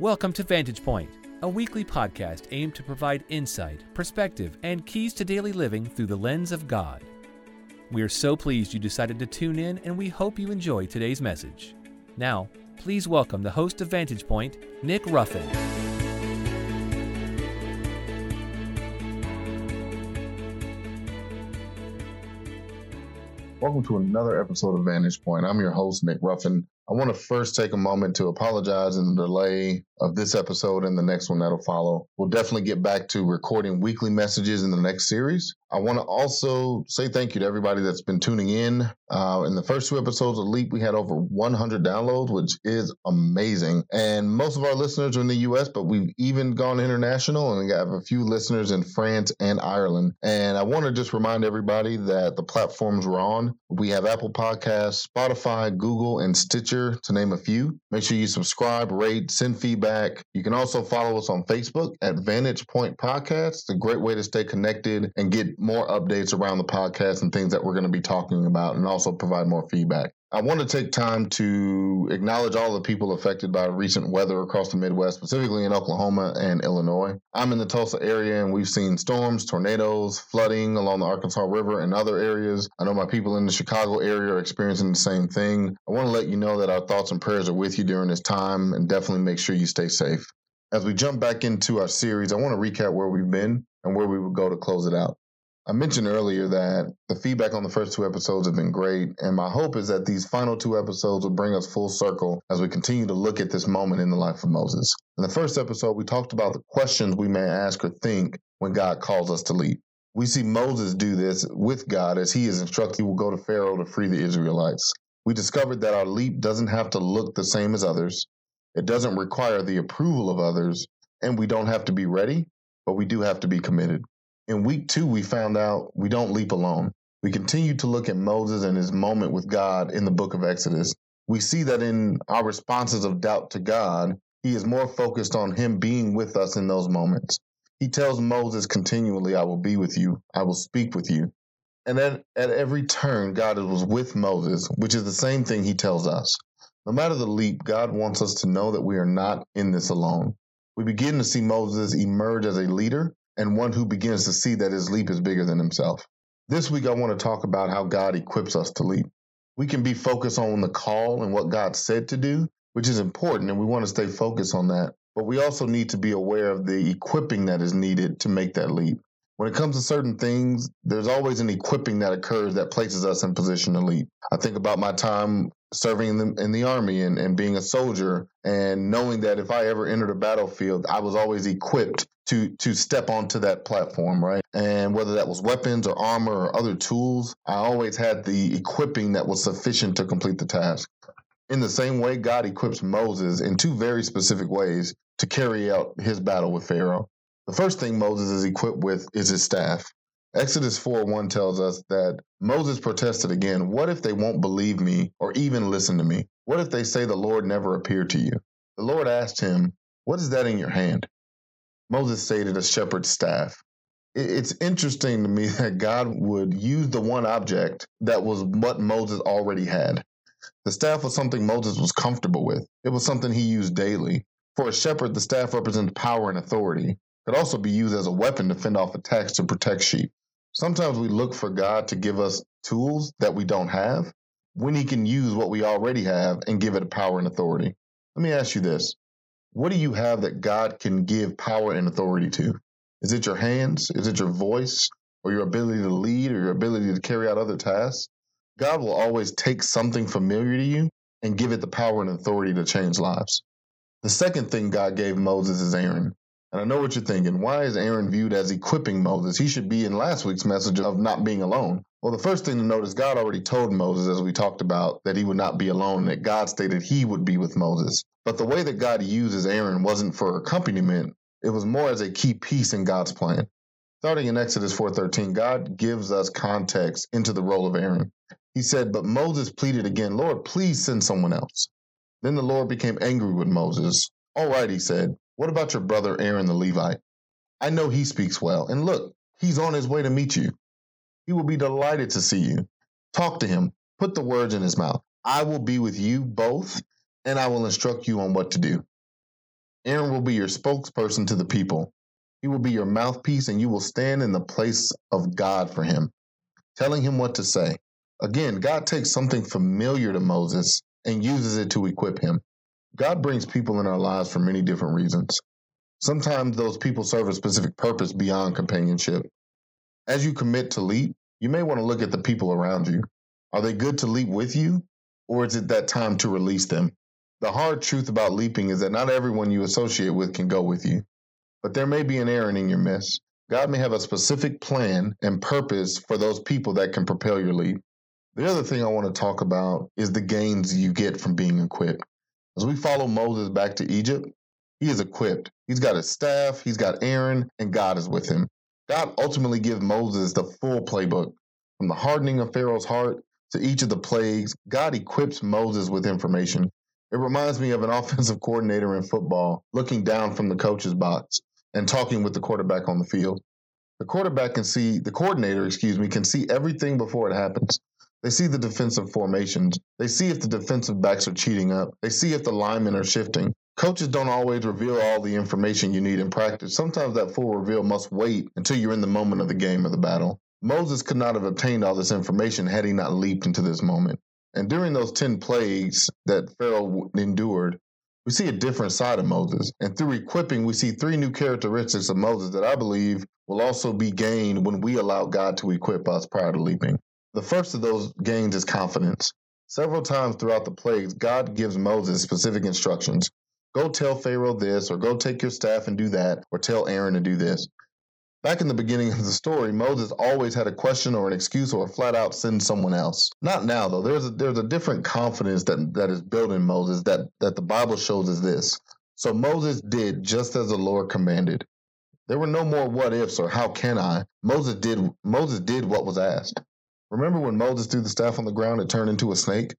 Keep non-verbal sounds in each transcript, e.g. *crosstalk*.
Welcome to Vantage Point, a weekly podcast aimed to provide insight, perspective, and keys to daily living through the lens of God. We are so pleased you decided to tune in, and we hope you enjoy today's message. Now, please welcome the host of Vantage Point, Nick Ruffin. Welcome to another episode of Vantage Point. I'm your host, Nick Ruffin. I want to first take a moment to apologize in the delay of this episode and the next one that'll follow. We'll definitely get back to recording weekly messages in the next series. I want to also say thank you to everybody that's been tuning in. Uh, in the first two episodes of Leap, we had over 100 downloads, which is amazing. And most of our listeners are in the US, but we've even gone international and we have a few listeners in France and Ireland. And I want to just remind everybody that the platforms we're on, we have Apple Podcasts, Spotify, Google, and Stitcher, to name a few. Make sure you subscribe, rate, send feedback. You can also follow us on Facebook at Vantage Point Podcast. It's a great way to stay connected and get more updates around the podcast and things that we're going to be talking about and also provide more feedback. I want to take time to acknowledge all the people affected by recent weather across the Midwest, specifically in Oklahoma and Illinois. I'm in the Tulsa area and we've seen storms, tornadoes, flooding along the Arkansas River and other areas. I know my people in the Chicago area are experiencing the same thing. I want to let you know that our thoughts and prayers are with you during this time and definitely make sure you stay safe. As we jump back into our series, I want to recap where we've been and where we would go to close it out. I mentioned earlier that the feedback on the first two episodes have been great, and my hope is that these final two episodes will bring us full circle as we continue to look at this moment in the life of Moses. In the first episode, we talked about the questions we may ask or think when God calls us to leap. We see Moses do this with God as he is instructed he will go to Pharaoh to free the Israelites. We discovered that our leap doesn't have to look the same as others, it doesn't require the approval of others, and we don't have to be ready, but we do have to be committed. In week two, we found out we don't leap alone. We continue to look at Moses and his moment with God in the book of Exodus. We see that in our responses of doubt to God, he is more focused on him being with us in those moments. He tells Moses continually, I will be with you, I will speak with you. And at, at every turn, God was with Moses, which is the same thing he tells us. No matter the leap, God wants us to know that we are not in this alone. We begin to see Moses emerge as a leader and one who begins to see that his leap is bigger than himself. This week, I want to talk about how God equips us to leap. We can be focused on the call and what God said to do, which is important, and we want to stay focused on that. But we also need to be aware of the equipping that is needed to make that leap. When it comes to certain things, there's always an equipping that occurs that places us in position to leap. I think about my time serving in the, in the army and, and being a soldier and knowing that if I ever entered a battlefield, I was always equipped to to step onto that platform, right? And whether that was weapons or armor or other tools, I always had the equipping that was sufficient to complete the task. In the same way, God equips Moses in two very specific ways to carry out his battle with Pharaoh. The first thing Moses is equipped with is his staff. Exodus 4 1 tells us that Moses protested again, What if they won't believe me or even listen to me? What if they say the Lord never appeared to you? The Lord asked him, What is that in your hand? Moses stated a shepherd's staff. It's interesting to me *laughs* that God would use the one object that was what Moses already had. The staff was something Moses was comfortable with, it was something he used daily. For a shepherd, the staff represents power and authority. Could also be used as a weapon to fend off attacks to protect sheep. Sometimes we look for God to give us tools that we don't have when he can use what we already have and give it power and authority. Let me ask you this what do you have that God can give power and authority to? Is it your hands? Is it your voice? Or your ability to lead or your ability to carry out other tasks? God will always take something familiar to you and give it the power and authority to change lives. The second thing God gave Moses is Aaron. And I know what you're thinking. Why is Aaron viewed as equipping Moses? He should be in last week's message of not being alone. Well, the first thing to note is God already told Moses, as we talked about, that he would not be alone, that God stated he would be with Moses. But the way that God uses Aaron wasn't for accompaniment, it was more as a key piece in God's plan. Starting in Exodus 4:13, God gives us context into the role of Aaron. He said, "But Moses pleaded again, Lord, please send someone else." Then the Lord became angry with Moses. "All right," he said, what about your brother Aaron the Levite? I know he speaks well. And look, he's on his way to meet you. He will be delighted to see you. Talk to him. Put the words in his mouth. I will be with you both, and I will instruct you on what to do. Aaron will be your spokesperson to the people. He will be your mouthpiece, and you will stand in the place of God for him, telling him what to say. Again, God takes something familiar to Moses and uses it to equip him. God brings people in our lives for many different reasons. Sometimes those people serve a specific purpose beyond companionship. As you commit to leap, you may want to look at the people around you. Are they good to leap with you, or is it that time to release them? The hard truth about leaping is that not everyone you associate with can go with you, but there may be an Aaron in your midst. God may have a specific plan and purpose for those people that can propel your leap. The other thing I want to talk about is the gains you get from being equipped. As we follow Moses back to Egypt, he is equipped. He's got his staff, he's got Aaron, and God is with him. God ultimately gives Moses the full playbook from the hardening of Pharaoh's heart to each of the plagues. God equips Moses with information. It reminds me of an *laughs* offensive coordinator in football looking down from the coach's box and talking with the quarterback on the field. The quarterback can see, the coordinator, excuse me, can see everything before it happens. They see the defensive formations. They see if the defensive backs are cheating up. They see if the linemen are shifting. Coaches don't always reveal all the information you need in practice. Sometimes that full reveal must wait until you're in the moment of the game or the battle. Moses could not have obtained all this information had he not leaped into this moment. And during those 10 plagues that Pharaoh endured, we see a different side of Moses. And through equipping, we see three new characteristics of Moses that I believe will also be gained when we allow God to equip us prior to leaping. The first of those gains is confidence. Several times throughout the plagues, God gives Moses specific instructions. Go tell Pharaoh this, or go take your staff and do that, or tell Aaron to do this. Back in the beginning of the story, Moses always had a question or an excuse or flat out send someone else. Not now though. There's a there's a different confidence that that is built in Moses that that the Bible shows us this. So Moses did just as the Lord commanded. There were no more what ifs or how can I. Moses did Moses did what was asked. Remember when Moses threw the staff on the ground, it turned into a snake?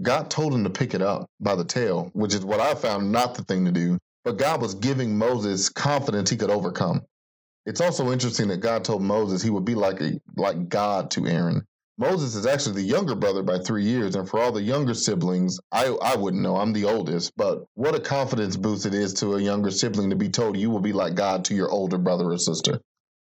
God told him to pick it up by the tail, which is what I found not the thing to do. But God was giving Moses confidence he could overcome. It's also interesting that God told Moses he would be like a like God to Aaron. Moses is actually the younger brother by three years, and for all the younger siblings, I I wouldn't know. I'm the oldest, but what a confidence boost it is to a younger sibling to be told you will be like God to your older brother or sister.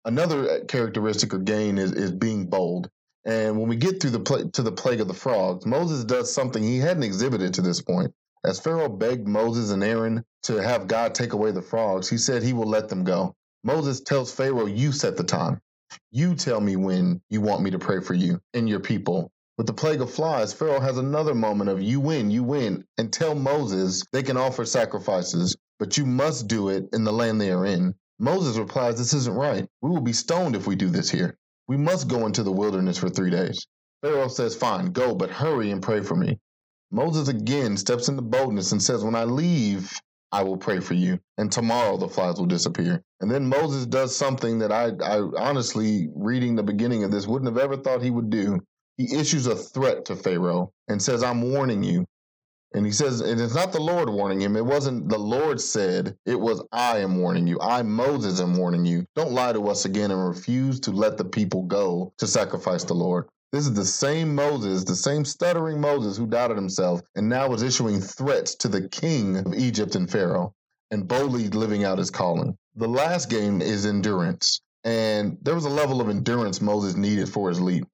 Another uh, characteristic or gain is, is being bold. And when we get through the pl- to the plague of the frogs, Moses does something he hadn't exhibited to this point. As Pharaoh begged Moses and Aaron to have God take away the frogs, he said he will let them go. Moses tells Pharaoh, You set the time. You tell me when you want me to pray for you and your people. With the plague of flies, Pharaoh has another moment of you win, you win, and tell Moses they can offer sacrifices, but you must do it in the land they are in. Moses replies, This isn't right. We will be stoned if we do this here. We must go into the wilderness for three days. Pharaoh says, Fine, go, but hurry and pray for me. Moses again steps into boldness and says, When I leave, I will pray for you, and tomorrow the flies will disappear. And then Moses does something that I, I honestly, reading the beginning of this, wouldn't have ever thought he would do. He issues a threat to Pharaoh and says, I'm warning you. And he says, and it's not the Lord warning him. It wasn't the Lord said, it was I am warning you. I, Moses, am warning you. Don't lie to us again and refuse to let the people go to sacrifice the Lord. This is the same Moses, the same stuttering Moses who doubted himself and now was issuing threats to the king of Egypt and Pharaoh and boldly living out his calling. The last game is endurance. And there was a level of endurance Moses needed for his leap.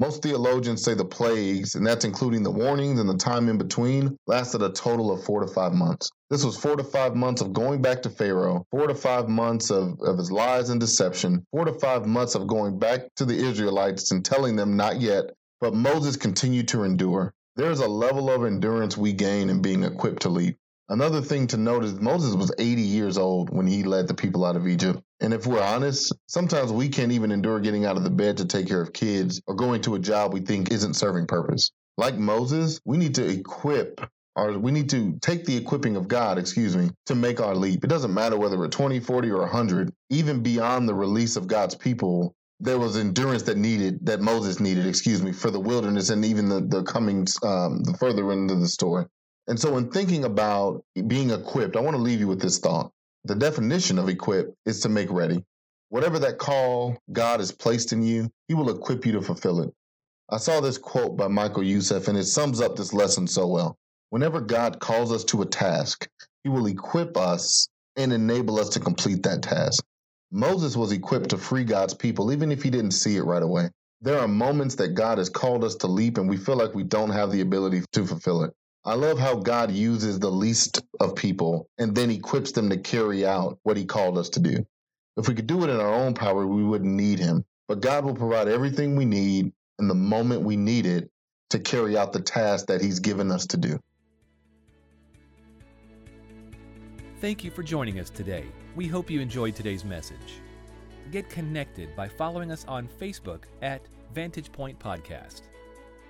Most theologians say the plagues, and that's including the warnings and the time in between, lasted a total of four to five months. This was four to five months of going back to Pharaoh, four to five months of, of his lies and deception, four to five months of going back to the Israelites and telling them not yet. But Moses continued to endure. There is a level of endurance we gain in being equipped to lead. Another thing to note is Moses was 80 years old when he led the people out of Egypt. And if we're honest, sometimes we can't even endure getting out of the bed to take care of kids or going to a job we think isn't serving purpose. Like Moses, we need to equip or we need to take the equipping of God, excuse me, to make our leap. It doesn't matter whether we're 20, 40, or 100. Even beyond the release of God's people, there was endurance that needed, that Moses needed, excuse me, for the wilderness and even the, the coming, um, the further into the story. And so, in thinking about being equipped, I want to leave you with this thought. The definition of equip is to make ready. Whatever that call God has placed in you, He will equip you to fulfill it. I saw this quote by Michael Youssef, and it sums up this lesson so well. Whenever God calls us to a task, he will equip us and enable us to complete that task. Moses was equipped to free God's people, even if he didn't see it right away. There are moments that God has called us to leap and we feel like we don't have the ability to fulfill it. I love how God uses the least of people and then equips them to carry out what he called us to do. If we could do it in our own power, we wouldn't need him. But God will provide everything we need in the moment we need it to carry out the task that he's given us to do. Thank you for joining us today. We hope you enjoyed today's message. Get connected by following us on Facebook at Vantage Point Podcast.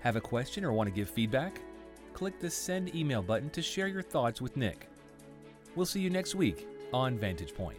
Have a question or want to give feedback? Click the send email button to share your thoughts with Nick. We'll see you next week on Vantage Point.